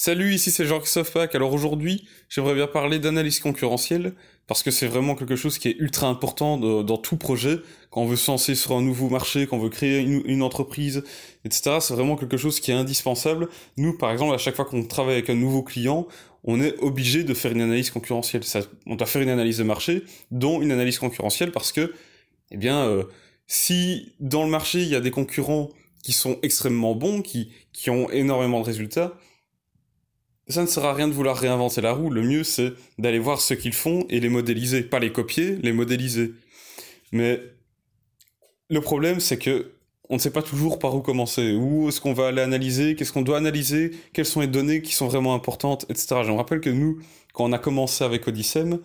Salut, ici c'est Jean-Christophe Pack. Alors aujourd'hui, j'aimerais bien parler d'analyse concurrentielle, parce que c'est vraiment quelque chose qui est ultra important dans tout projet. Quand on veut se lancer sur un nouveau marché, quand on veut créer une, entreprise, etc., c'est vraiment quelque chose qui est indispensable. Nous, par exemple, à chaque fois qu'on travaille avec un nouveau client, on est obligé de faire une analyse concurrentielle. On doit faire une analyse de marché, dont une analyse concurrentielle, parce que, eh bien, euh, si dans le marché, il y a des concurrents qui sont extrêmement bons, qui, qui ont énormément de résultats, ça ne sert à rien de vouloir réinventer la roue. Le mieux, c'est d'aller voir ce qu'ils font et les modéliser. Pas les copier, les modéliser. Mais le problème, c'est que on ne sait pas toujours par où commencer. Où est-ce qu'on va aller analyser? Qu'est-ce qu'on doit analyser? Quelles sont les données qui sont vraiment importantes Etc. Je me rappelle que nous, quand on a commencé avec Odyssem,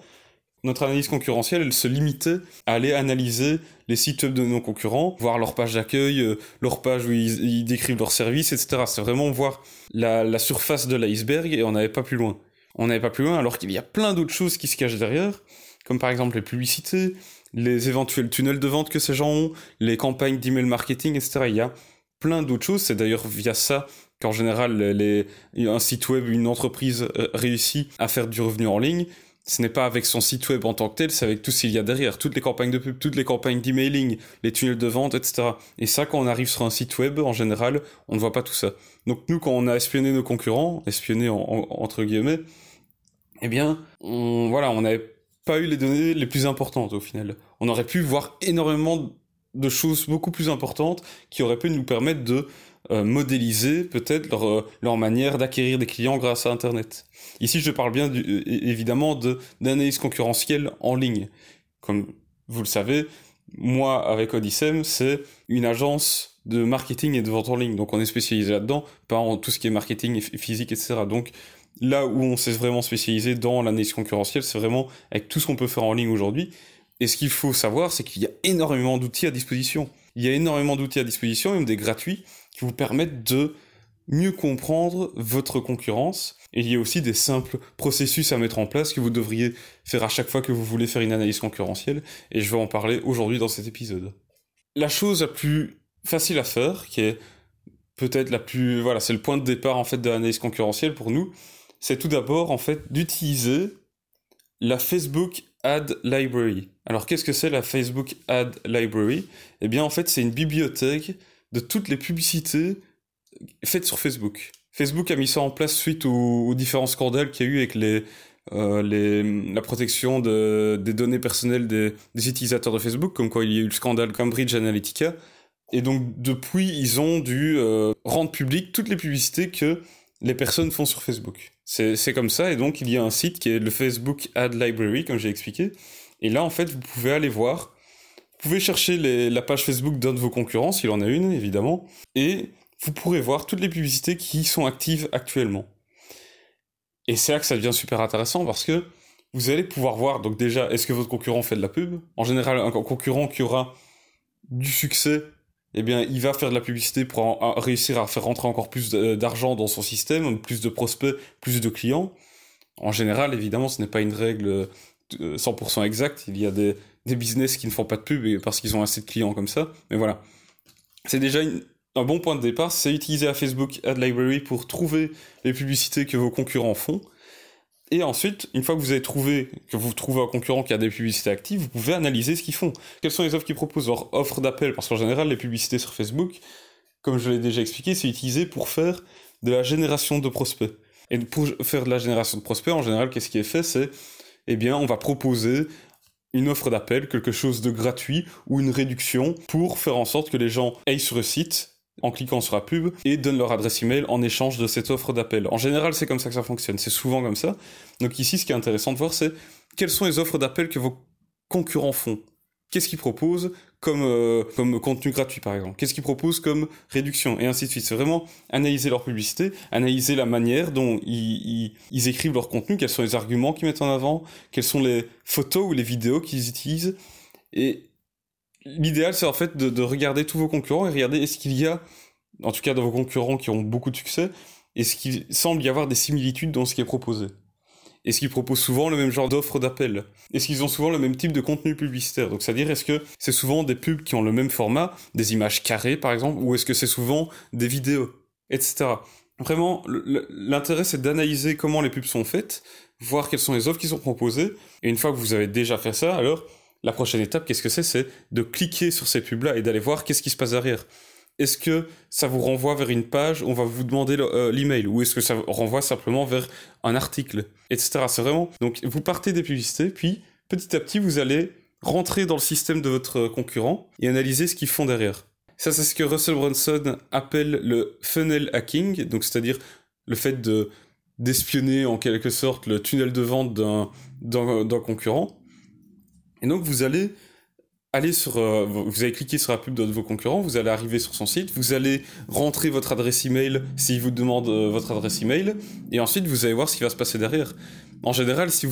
notre analyse concurrentielle, elle se limitait à aller analyser les sites web de nos concurrents, voir leur page d'accueil, euh, leur page où ils, décrivent leurs services, etc. C'est vraiment voir la, surface de l'iceberg et on n'avait pas plus loin. On n'avait pas plus loin alors qu'il y a plein d'autres choses qui se cachent derrière, comme par exemple les publicités, les éventuels tunnels de vente que ces gens ont, les campagnes d'email marketing, etc. Il y a plein d'autres choses. C'est d'ailleurs via ça qu'en général un site web, une entreprise euh, réussit à faire du revenu en ligne ce n'est pas avec son site web en tant que tel, c'est avec tout ce qu'il y a derrière, toutes les campagnes de pub, toutes les campagnes d'emailing, les tunnels de vente, etc. Et ça, quand on arrive sur un site web, en général, on ne voit pas tout ça. Donc nous, quand on a espionné nos concurrents, espionné entre guillemets, eh bien, voilà, on n'avait pas eu les données les plus importantes au final. On aurait pu voir énormément de choses beaucoup plus importantes qui auraient pu nous permettre de euh, modéliser peut-être leur, euh, leur manière d'acquérir des clients grâce à Internet. Ici, je parle bien évidemment d'analyse concurrentielle en ligne. Comme vous le savez, moi, avec Odyssem, c'est une agence de marketing et de vente en ligne. Donc, on est spécialisé là-dedans, pas en tout ce qui est marketing physique, etc. Donc, là où on s'est vraiment spécialisé dans l'analyse concurrentielle, c'est vraiment avec tout ce qu'on peut faire en ligne aujourd'hui. Et ce qu'il faut savoir, c'est qu'il y a énormément d'outils à disposition. Il y a énormément d'outils à disposition, même des gratuits, qui vous permettent de mieux comprendre votre concurrence. Il y a aussi des simples processus à mettre en place que vous devriez faire à chaque fois que vous voulez faire une analyse concurrentielle. Et je vais en parler aujourd'hui dans cet épisode. La chose la plus facile à faire, qui est peut-être la plus, voilà, c'est le point de départ en fait de l'analyse concurrentielle pour nous, c'est tout d'abord en fait d'utiliser la Facebook Ad Library. Alors qu'est-ce que c'est la Facebook Ad Library? Eh bien en fait c'est une bibliothèque de toutes les publicités faites sur Facebook. Facebook a mis ça en place suite aux, différents scandales qu'il y a eu avec les, euh, la protection des données personnelles des, utilisateurs de Facebook, comme quoi il y a eu le scandale Cambridge Analytica. Et donc depuis, ils ont dû euh, rendre public toutes les publicités que les personnes font sur Facebook. C'est comme ça, et donc il y a un site qui est le Facebook Ad Library, comme j'ai expliqué. Et là, en fait, vous pouvez aller voir pouvez chercher la page Facebook d'un de vos concurrents, s'il en a une, évidemment, et vous pourrez voir toutes les publicités qui sont actives actuellement. Et c'est là que ça devient super intéressant parce que vous allez pouvoir voir, donc déjà, est-ce que votre concurrent fait de la pub? En général, un concurrent qui aura du succès, eh bien, il va faire de la publicité pour réussir à faire rentrer encore plus d'argent dans son système, plus de prospects, plus de clients. En général, évidemment, ce n'est pas une règle 100% euh, exacte. Il y a des, des business qui ne font pas de pub parce qu'ils ont assez de clients comme ça. Mais voilà. C'est déjà un bon point de départ, c'est utiliser la Facebook Ad Library pour trouver les publicités que vos concurrents font. Et ensuite, une fois que vous avez trouvé, que vous trouvez un concurrent qui a des publicités actives, vous pouvez analyser ce qu'ils font. Quelles sont les offres qu'ils proposent, leurs offres d'appel, parce qu'en général, les publicités sur Facebook, comme je l'ai déjà expliqué, c'est utilisé pour faire de la génération de prospects. Et pour faire de la génération de prospects, en général, qu'est-ce qui est fait? C'est, eh bien, on va proposer une offre d'appel, quelque chose de gratuit ou une réduction pour faire en sorte que les gens aillent sur le site en cliquant sur la pub et donnent leur adresse email en échange de cette offre d'appel. En général, c'est comme ça que ça fonctionne, c'est souvent comme ça. Donc ici, ce qui est intéressant de voir, c'est quelles sont les offres d'appel que vos concurrents font qu'est-ce qu'ils proposent comme, euh, comme contenu gratuit par exemple, qu'est-ce qu'ils proposent comme réduction, et ainsi de suite. C'est vraiment analyser leur publicité, analyser la manière dont ils, écrivent leur contenu, quels sont les arguments qu'ils mettent en avant, quelles sont les photos ou les vidéos qu'ils utilisent. Et l'idéal, c'est en fait de, de, regarder tous vos concurrents et regarder est-ce qu'il y a, en tout cas dans vos concurrents qui ont beaucoup de succès, est-ce qu'il semble y avoir des similitudes dans ce qui est proposé? Est-ce qu'ils proposent souvent le même genre d'offre d'appel Est-ce qu'ils ont souvent le même type de contenu publicitaire? Donc, c'est-à-dire, est-ce que c'est souvent des pubs qui ont le même format, des images carrées par exemple, ou est-ce que c'est souvent des vidéos, etc. Vraiment, l'intérêt c'est d'analyser comment les pubs sont faites, voir quelles sont les offres qui sont proposées, et une fois que vous avez déjà fait ça, alors la prochaine étape, qu'est-ce que c'est? C'est de cliquer sur ces pubs-là et d'aller voir qu'est-ce qui se passe derrière. Est-ce que ça vous renvoie vers une page où on va vous demander euh, l'email ou est-ce que ça renvoie simplement vers un article, etc. C'est vraiment donc vous partez des publicités, puis petit à petit vous allez rentrer dans le système de votre concurrent et analyser ce qu'ils font derrière. Ça, c'est ce que Russell Brunson appelle le funnel hacking, donc c'est-à-dire le fait de d'espionner en quelque sorte le tunnel de vente d'un concurrent. Et donc vous allez aller sur, euh, vous allez cliquer sur la pub de vos concurrents, vous allez arriver sur son site, vous allez rentrer votre adresse email s'il vous demande euh, votre adresse email, et ensuite vous allez voir ce qui va se passer derrière. En général, si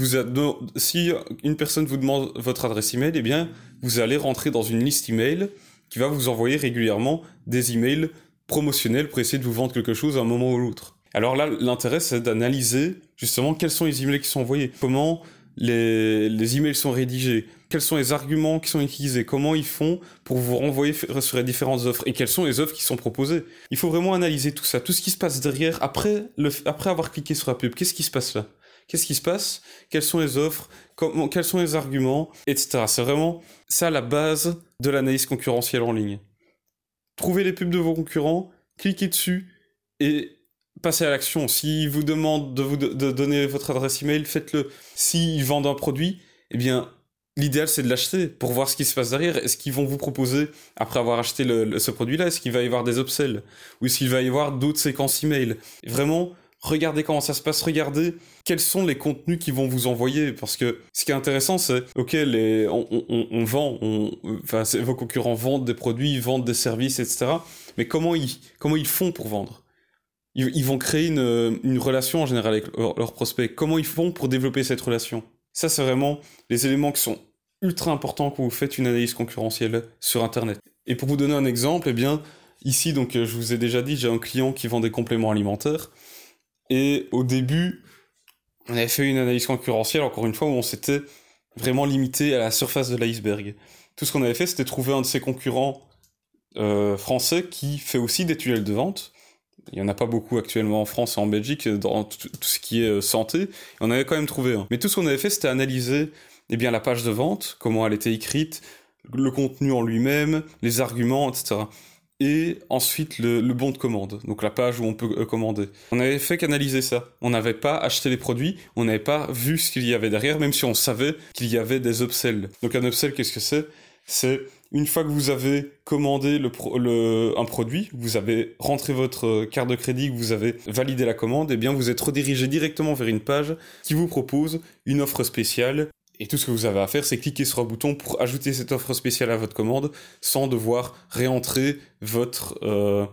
une personne vous demande votre adresse email, eh bien, vous allez rentrer dans une liste email qui va vous envoyer régulièrement des emails promotionnels pour essayer de vous vendre quelque chose à un moment ou l'autre. Alors là, l'intérêt, c'est d'analyser justement quels sont les emails qui sont envoyés, comment les, les emails sont rédigés, quels sont les arguments qui sont utilisés, comment ils font pour vous renvoyer sur les différentes offres et quelles sont les offres qui sont proposées. Il faut vraiment analyser tout ça, tout ce qui se passe derrière après, après avoir cliqué sur la pub. Qu'est-ce qui se passe là? Qu'est-ce qui se passe? Quelles sont les offres? Quels sont les arguments? Etc. C'est vraiment ça la base de l'analyse concurrentielle en ligne. Trouvez les pubs de vos concurrents, cliquez dessus et passez à l'action. S'ils vous demandent de vous de donner votre adresse email, faites-le. S'ils vendent un produit, eh bien, L'idéal, c'est de l'acheter pour voir ce qui se passe derrière. Est-ce qu'ils vont vous proposer, après avoir acheté ce produit-là, est-ce qu'il va y avoir des upsells Ou est-ce qu'il va y avoir d'autres séquences email? Vraiment, regardez comment ça se passe, regardez quels sont les contenus qu'ils vont vous envoyer. Parce que ce qui est intéressant, c'est, ok, on, vend, vos concurrents vendent des produits, vendent des services, etc. Mais comment ils, ils font pour vendre? Ils, vont créer une, relation en général avec leurs prospects. Comment ils font pour développer cette relation? Ça, c'est vraiment les éléments qui sont ultra importants quand vous faites une analyse concurrentielle sur Internet. Et pour vous donner un exemple, eh bien, ici, donc, je vous ai déjà dit, j'ai un client qui vend des compléments alimentaires. Et au début, on avait fait une analyse concurrentielle, encore une fois, où on s'était vraiment limité à la surface de l'iceberg. Tout ce qu'on avait fait, c'était trouver un de ses concurrents euh, français qui fait aussi des tunnels de vente il n'y en a pas beaucoup actuellement en France et en Belgique dans tout, ce qui est euh, santé. On avait quand même trouvé un. Mais tout ce qu'on avait fait, c'était analyser eh bien, la page de vente, comment elle était écrite, le contenu en lui-même, les arguments, etc. Et ensuite le, bon de commande, donc la page où on peut euh, commander. On n'avait fait qu'analyser ça. On n'avait pas acheté les produits, on n'avait pas vu ce qu'il y avait derrière, même si on savait qu'il y avait des upsells. Donc un upsell, qu'est-ce que c'est? C'est une fois que vous avez commandé un produit, vous avez rentré votre carte de crédit, vous avez validé la commande, et eh vous êtes redirigé directement vers une page qui vous propose une offre spéciale. Et tout ce que vous avez à faire, c'est cliquer sur un bouton pour ajouter cette offre spéciale à votre commande sans devoir réentrer votre, euh,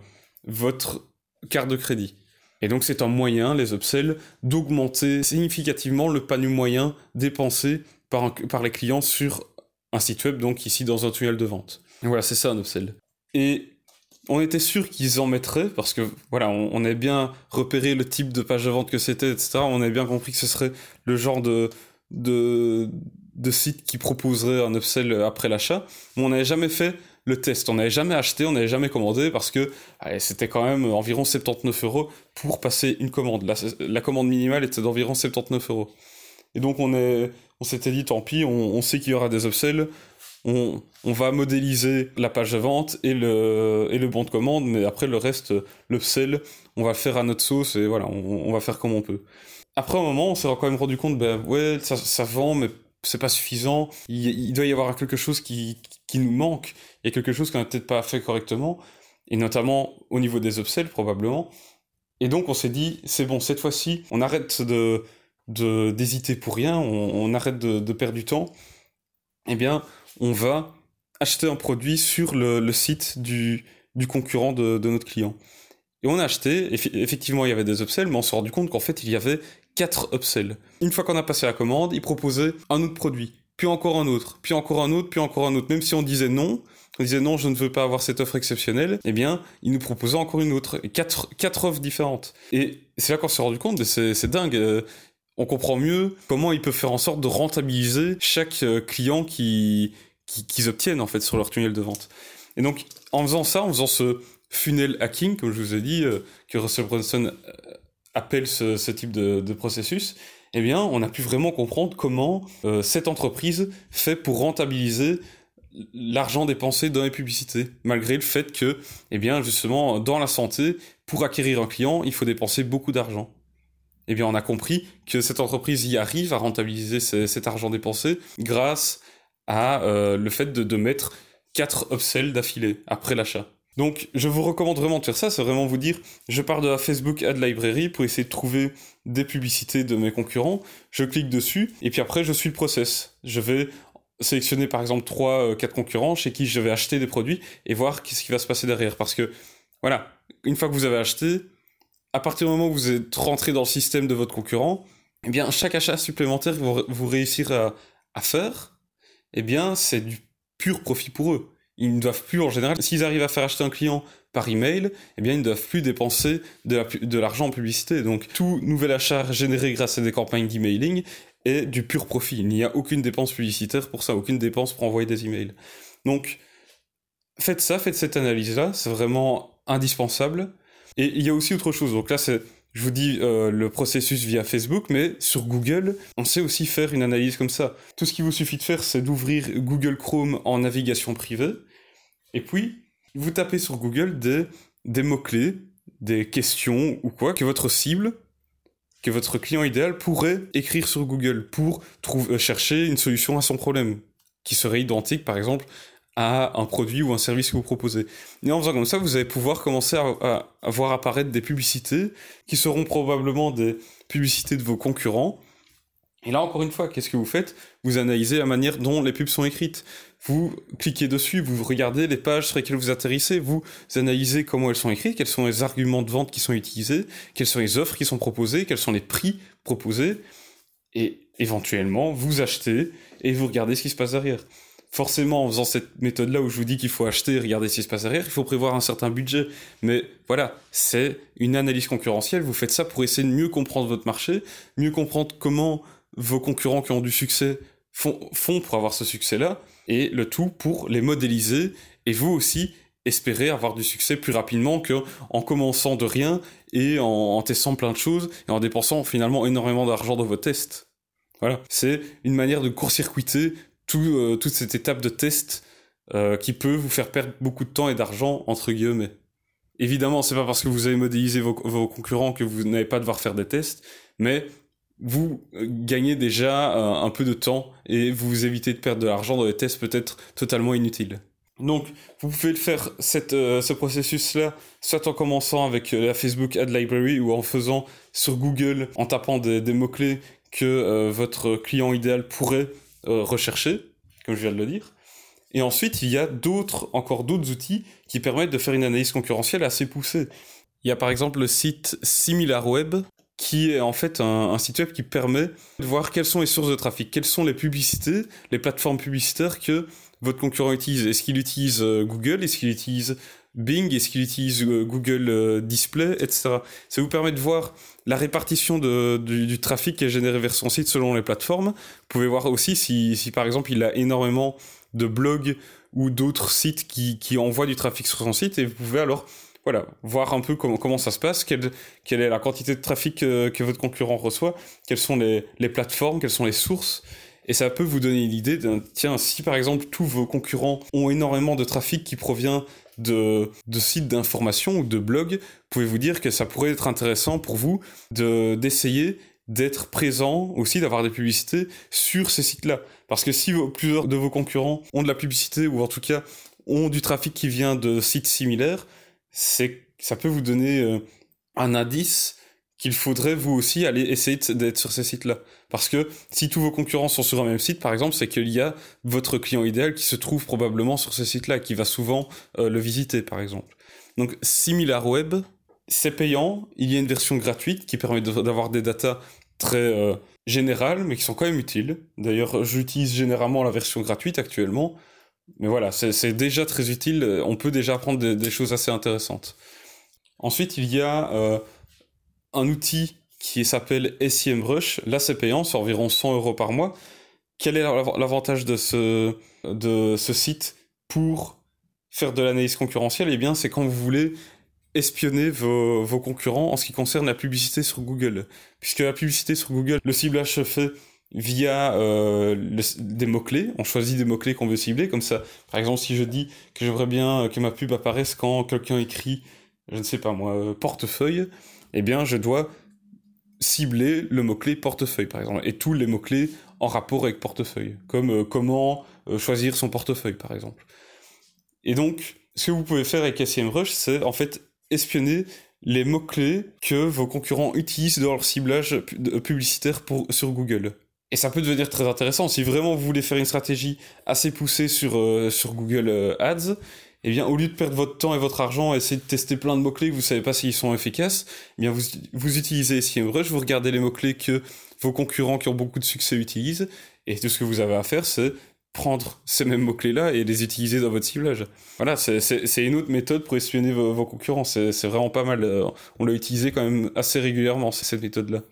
carte de crédit. Et donc c'est un moyen, les upsells, d'augmenter significativement le panier moyen dépensé par les clients sur un site web, donc ici dans un tunnel de vente. voilà, c'est ça un upsell. Et on était sûr qu'ils en mettraient, parce que voilà, on, avait bien repéré le type de page de vente que c'était, etc. On avait bien compris que ce serait le genre de, de, de site qui proposerait un upsell après l'achat. Mais on n'avait jamais fait le test. On n'avait jamais acheté, on n'avait jamais commandé parce que c'était quand même environ 79 euros pour passer une commande. La, la commande minimale était d'environ 79 euros. Et donc on est, on s'était dit tant pis, on, sait qu'il y aura des upsells, on, va modéliser la page de vente et le, bon de commande, mais après le reste, l'upsell, on va faire à notre sauce et voilà, on, va faire comme on peut. Après un moment, on s'est quand même rendu compte, ben ouais, ça, ça vend, mais c'est pas suffisant, il, doit y avoir quelque chose qui, qui nous manque, il y a quelque chose qu'on n'a peut-être pas fait correctement, et notamment au niveau des upsells probablement. Et donc on s'est dit, c'est bon, cette fois-ci, on arrête de, d'hésiter pour rien, on, arrête de, perdre du temps, eh bien, on va acheter un produit sur le, site du, concurrent de, notre client. Et on a acheté, effectivement, il y avait des upsells, mais on s'est rendu compte qu'en fait, il y avait quatre upsells. Une fois qu'on a passé la commande, il proposait un autre produit, puis encore un autre, puis encore un autre, puis encore un autre. Même si on disait non, on disait non, je ne veux pas avoir cette offre exceptionnelle, eh bien, il nous proposait encore une autre, quatre, quatre offres différentes. Et c'est là qu'on s'est rendu compte, c'est dingue. Euh, on comprend mieux comment ils peuvent faire en sorte de rentabiliser chaque euh, client qui qu'ils obtiennent en fait sur leur tunnel de vente. Et donc en faisant ça, en faisant ce funnel hacking, comme je vous ai dit, que Russell Brunson appelle ce, type de, processus, eh bien, on a pu vraiment comprendre comment cette entreprise fait pour rentabiliser l'argent dépensé dans les publicités, malgré le fait que, eh bien, justement, dans la santé, pour acquérir un client, il faut dépenser beaucoup d'argent. Eh bien, on a compris que cette entreprise y arrive à rentabiliser cet argent dépensé grâce à euh, le fait de, mettre 4 upsells d'affilée après l'achat. Donc, je vous recommande vraiment de faire ça, c'est vraiment vous dire, je pars de la Facebook Ad Library pour essayer de trouver des publicités de mes concurrents, je clique dessus, et puis après, je suis le process. Je vais sélectionner par exemple 3, 4 euh, concurrents chez qui je vais acheter des produits et voir qu'est-ce qui va se passer derrière. Parce que, voilà, une fois que vous avez acheté, à partir du moment où vous êtes rentré dans le système de votre concurrent, eh bien, chaque achat supplémentaire que vous, vous réussirez à, faire, eh bien, c'est du pur profit pour eux. Ils ne doivent plus, en général, s'ils arrivent à faire acheter un client par email, eh bien, ils ne doivent plus dépenser de l'argent en publicité. Donc, tout nouvel achat généré grâce à des campagnes d'emailing est du pur profit. Il n'y a aucune dépense publicitaire pour ça, aucune dépense pour envoyer des emails. Donc, faites ça, faites cette analyse-là, c'est vraiment indispensable. Et il y a aussi autre chose. Donc là, je vous dis euh, le processus via Facebook, mais sur Google, on sait aussi faire une analyse comme ça. Tout ce qu'il vous suffit de faire, c'est d'ouvrir Google Chrome en navigation privée, et puis vous tapez sur Google des, des mots-clés, des questions ou quoi que votre cible que votre client idéal pourrait écrire sur Google pour trouver, euh, chercher une solution à son problème, qui serait identique par exemple à un produit ou un service que vous proposez. Et en faisant comme ça, vous allez pouvoir commencer à, à voir apparaître des publicités qui seront probablement des publicités de vos concurrents. Et là, encore une fois, qu'est-ce que vous faites? Vous analysez la manière dont les pubs sont écrites vous cliquez dessus, vous regardez les pages sur lesquelles vous atterrissez, vous analysez comment elles sont écrites, quels sont les arguments de vente qui sont utilisés, quelles sont les offres qui sont proposées, quels sont les prix proposés, et éventuellement vous achetez et vous regardez ce qui se passe derrière. Forcément, en faisant cette méthode-là où je vous dis qu'il faut acheter et regarder ce qui se passe derrière, il faut prévoir un certain budget. Mais voilà, c'est une analyse concurrentielle. Vous faites ça pour essayer de mieux comprendre votre marché, mieux comprendre comment vos concurrents qui ont du succès font, font pour avoir ce succès-là, et le tout pour les modéliser et vous aussi espérer avoir du succès plus rapidement qu'en commençant de rien et en, testant plein de choses et en dépensant finalement énormément d'argent dans vos tests. Voilà, c'est une manière de court-circuiter euh, toute cette étape de test euh, qui peut vous faire perdre beaucoup de temps et d'argent entre guillemets. Évidemment, c'est pas parce que vous avez modélisé vos, vos concurrents que vous n'allez pas devoir faire des tests, mais vous gagnez déjà euh, un peu de temps et vous évitez de perdre de l'argent dans des tests peut-être totalement inutiles. Donc, vous pouvez faire cette, euh, ce processus-là, soit en commençant avec euh, la Facebook Ad Library ou en faisant sur Google, en tapant des, mots-clés que votre client idéal pourrait rechercher, comme je viens de le dire. Et ensuite, il y a d'autres, encore d'autres outils qui permettent de faire une analyse concurrentielle assez poussée. Il y a par exemple le site SimilarWeb qui est en fait un, site web qui permet de voir quelles sont les sources de trafic, quelles sont les publicités, les plateformes publicitaires que votre concurrent utilise. Est-ce qu'il utilise euh, Google Est-ce qu'il utilise Bing Est-ce qu'il utilise euh, Google euh, Display Etc. Ça vous permet de voir la répartition de, du, trafic qui est généré vers son site selon les plateformes. Vous pouvez voir aussi si, si par exemple il a énormément de blogs ou d'autres sites qui, qui envoient du trafic sur son site et vous pouvez alors voilà, voir un peu comment, comment ça se passe, quelle, quelle est la quantité de trafic euh, que, votre concurrent reçoit, quelles sont les, les, plateformes, quelles sont les sources. Et ça peut vous donner l'idée d'un, tiens, si par exemple tous vos concurrents ont énormément de trafic qui provient de, de sites d'information ou de blogs, pouvez-vous dire que ça pourrait être intéressant pour vous de, d'essayer d'être présent aussi, d'avoir des publicités sur ces sites-là? Parce que si plusieurs de vos concurrents ont de la publicité ou en tout cas ont du trafic qui vient de sites similaires, ça peut vous donner euh, un indice qu'il faudrait vous aussi aller essayer d'être sur ces sites-là. Parce que si tous vos concurrents sont sur un même site, par exemple, c'est qu'il y a votre client idéal qui se trouve probablement sur ces sites-là, qui va souvent euh, le visiter, par exemple. Donc, SimilarWeb, c'est payant. Il y a une version gratuite qui permet d'avoir des datas très euh, générales, mais qui sont quand même utiles. D'ailleurs, j'utilise généralement la version gratuite actuellement mais voilà, c'est déjà très utile. On peut déjà apprendre des, choses assez intéressantes. Ensuite, il y a euh, un outil qui s'appelle SEMrush. Là, c'est payant, c'est environ 100 euros par mois. Quel est l'avantage de ce, site pour faire de l'analyse concurrentielle, eh bien, c'est quand vous voulez espionner vos, vos, concurrents en ce qui concerne la publicité sur Google. Puisque la publicité sur Google, le ciblage se fait via euh, des mots-clés. On choisit des mots-clés qu'on veut cibler. Comme ça, par exemple, si je dis que j'aimerais bien que ma pub apparaisse quand quelqu'un écrit, je ne sais pas moi, euh, portefeuille, eh bien, je dois cibler le mot-clé portefeuille, par exemple, et tous les mots-clés en rapport avec portefeuille, comme euh, comment euh, choisir son portefeuille, par exemple. Et donc, ce que vous pouvez faire avec SEMrush, c'est en fait espionner les mots-clés que vos concurrents utilisent dans leur ciblage publicitaire sur Google. Et ça peut devenir très intéressant. Si vraiment vous voulez faire une stratégie assez poussée sur, euh, Google Ads, eh bien, au lieu de perdre votre temps et votre argent à essayer de tester plein de mots-clés que vous savez pas s'ils sont efficaces, eh bien, vous, vous utilisez SEMrush, vous regardez les mots-clés que vos concurrents qui ont beaucoup de succès utilisent, et tout ce que vous avez à faire, c'est prendre ces mêmes mots-clés-là et les utiliser dans votre ciblage. Voilà, c'est une autre méthode pour espionner vos, vos concurrents. C'est vraiment pas mal. Euh, on l'a utilisé quand même assez régulièrement, cette méthode-là.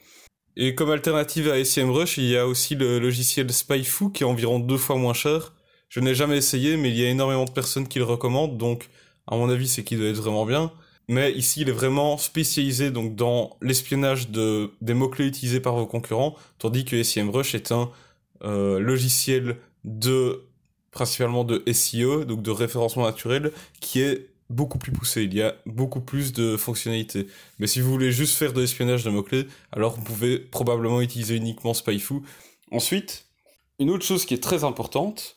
Et comme alternative à SEMrush, il y a aussi le logiciel SpyFu qui est environ deux fois moins cher. Je n'ai jamais essayé, mais il y a énormément de personnes qui le recommandent, donc à mon avis c'est qu'il doit être vraiment bien. Mais ici il est vraiment spécialisé donc dans l'espionnage de, des mots-clés utilisés par vos concurrents, tandis que SEMrush est un euh, logiciel de principalement de SEO, donc de référencement naturel, qui est beaucoup plus poussé. Il y a beaucoup plus de fonctionnalités. Mais si vous voulez juste faire de l'espionnage de mots-clés, alors vous pouvez probablement utiliser uniquement SpyFu. Ensuite, une autre chose qui est très importante,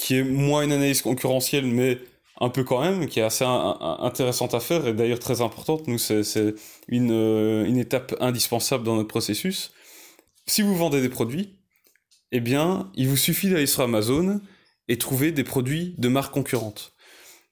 qui est moins une analyse concurrentielle, mais un peu quand même, qui est assez intéressante à faire et d'ailleurs très importante. Nous, c'est une, euh, une étape indispensable dans notre processus. Si vous vendez des produits, eh bien, il vous suffit d'aller sur Amazon et trouver des produits de marques concurrentes.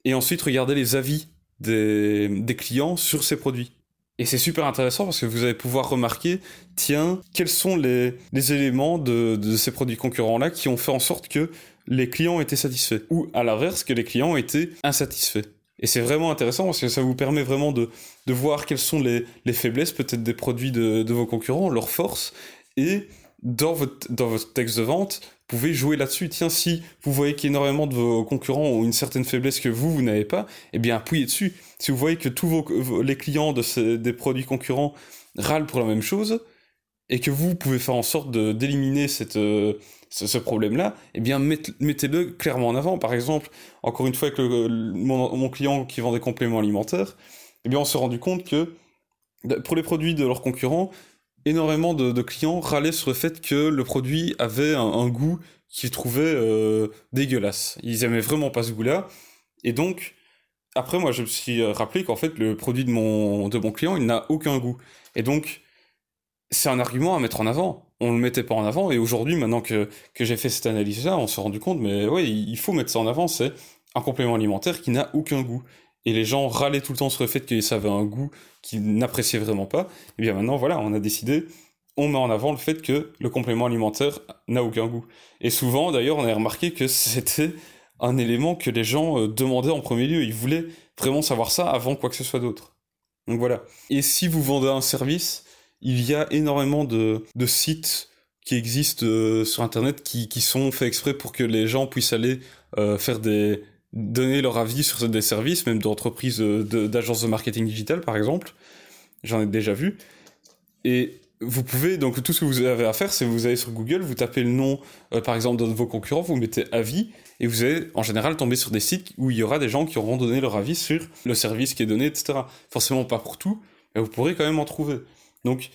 Et ensuite, regarder les avis des, des clients sur ces produits. Et c'est super intéressant parce que vous allez pouvoir remarquer, tiens, quels sont les, les éléments de, de, ces produits concurrents-là qui ont fait en sorte que les clients étaient satisfaits. Ou à l'inverse, que les clients étaient insatisfaits. Et c'est vraiment intéressant parce que ça vous permet vraiment de, de voir quelles sont les, les faiblesses peut-être des produits de, de, vos concurrents, leurs forces, et dans votre, dans votre texte de vente, vous pouvez jouer là-dessus. Tiens, si vous voyez qu'énormément de vos concurrents ont une certaine faiblesse que vous, vous n'avez pas, eh bien, appuyez dessus. Si vous voyez que tous vos, les clients de ces, des produits concurrents râlent pour la même chose, et que vous pouvez faire en sorte d'éliminer cette, euh, ce, problème-là, eh bien, mettez-le clairement en avant. Par exemple, encore une fois, avec le, mon, mon, client qui vend des compléments alimentaires, eh bien, on s'est rendu compte que pour les produits de leurs concurrents, énormément de, clients râlaient sur le fait que le produit avait un, goût qu'ils trouvaient euh, dégueulasse. Ils aimaient vraiment pas ce goût-là. Et donc, après, moi, je me suis rappelé qu'en fait, le produit de mon, de mon client, il n'a aucun goût. Et donc, c'est un argument à mettre en avant. On le mettait pas en avant. Et aujourd'hui, maintenant que, j'ai fait cette analyse-là, on s'est rendu compte, mais oui, il faut mettre ça en avant. C'est un complément alimentaire qui n'a aucun goût et les gens râlaient tout le temps sur le fait que ça avait un goût qu'ils n'appréciaient vraiment pas, et eh bien maintenant, voilà, on a décidé, on met en avant le fait que le complément alimentaire n'a aucun goût. Et souvent, d'ailleurs, on a remarqué que c'était un élément que les gens euh, demandaient en premier lieu. Ils voulaient vraiment savoir ça avant quoi que ce soit d'autre. Donc voilà. Et si vous vendez un service, il y a énormément de, sites qui existent euh, sur Internet qui, sont faits exprès pour que les gens puissent aller euh, faire des, donner leur avis sur des services, même d'entreprises, euh, d'agences de, marketing digital par exemple. J'en ai déjà vu. Et vous pouvez, donc tout ce que vous avez à faire, c'est vous allez sur Google, vous tapez le nom, par exemple, de vos concurrents, vous mettez avis, et vous allez en général tomber sur des sites où il y aura des gens qui auront donné leur avis sur le service qui est donné, etc. Forcément pas pour tout, mais vous pourrez quand même en trouver. Donc,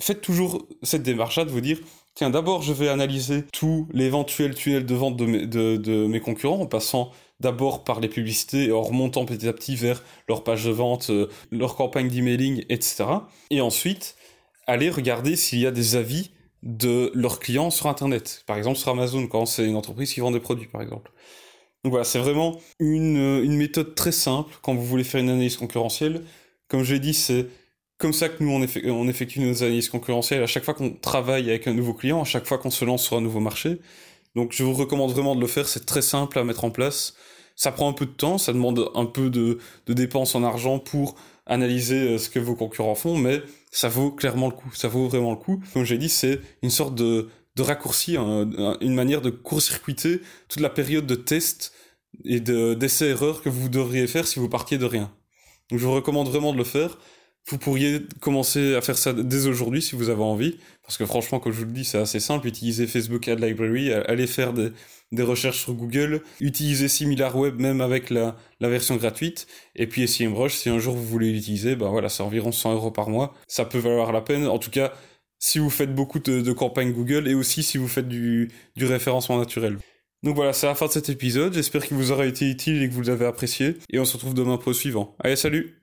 faites toujours cette démarche-là de vous dire, tiens, d'abord je vais analyser tous l'éventuel tunnel de vente de mes, de, mes concurrents en passant d'abord par les publicités et en remontant petit à petit vers leur page de vente, euh, leur campagne d'emailing, etc. Et ensuite, aller regarder s'il y a des avis de leurs clients sur Internet. Par exemple sur Amazon, quand c'est une entreprise qui vend des produits, par exemple. Donc voilà, c'est vraiment une, une méthode très simple quand vous voulez faire une analyse concurrentielle. Comme je l'ai dit, c'est comme ça que nous, on, effectue, nos analyses concurrentielles à chaque fois qu'on travaille avec un nouveau client, à chaque fois qu'on se lance sur un nouveau marché. Donc je vous recommande vraiment de le faire, c'est très simple à mettre en place. Ça prend un peu de temps, ça demande un peu de, de dépenses en argent pour analyser euh, ce que vos concurrents font, mais ça vaut clairement le coup, ça vaut vraiment le coup. Comme j'ai dit, c'est une sorte de, de raccourci, hein, une manière de court-circuiter toute la période de test et d'essais-erreurs que vous devriez faire si vous partiez de rien. Donc je vous recommande vraiment de le faire. Vous pourriez commencer à faire ça dès aujourd'hui si vous avez envie, parce que franchement, comme je vous le dis, c'est assez simple. Utilisez Facebook Ad Library, allez faire des, recherches sur Google, utilisez SimilarWeb même avec la, version gratuite, et puis SEMrush, si un jour vous voulez l'utiliser, ben voilà, c'est environ 100 euros par mois. Ça peut valoir la peine. En tout cas, si vous faites beaucoup de, de campagnes Google et aussi si vous faites du, du référencement naturel. Donc voilà, c'est la fin de cet épisode. J'espère qu'il vous aura été utile et que vous l'avez apprécié. Et on se retrouve demain pour le suivant. Allez, salut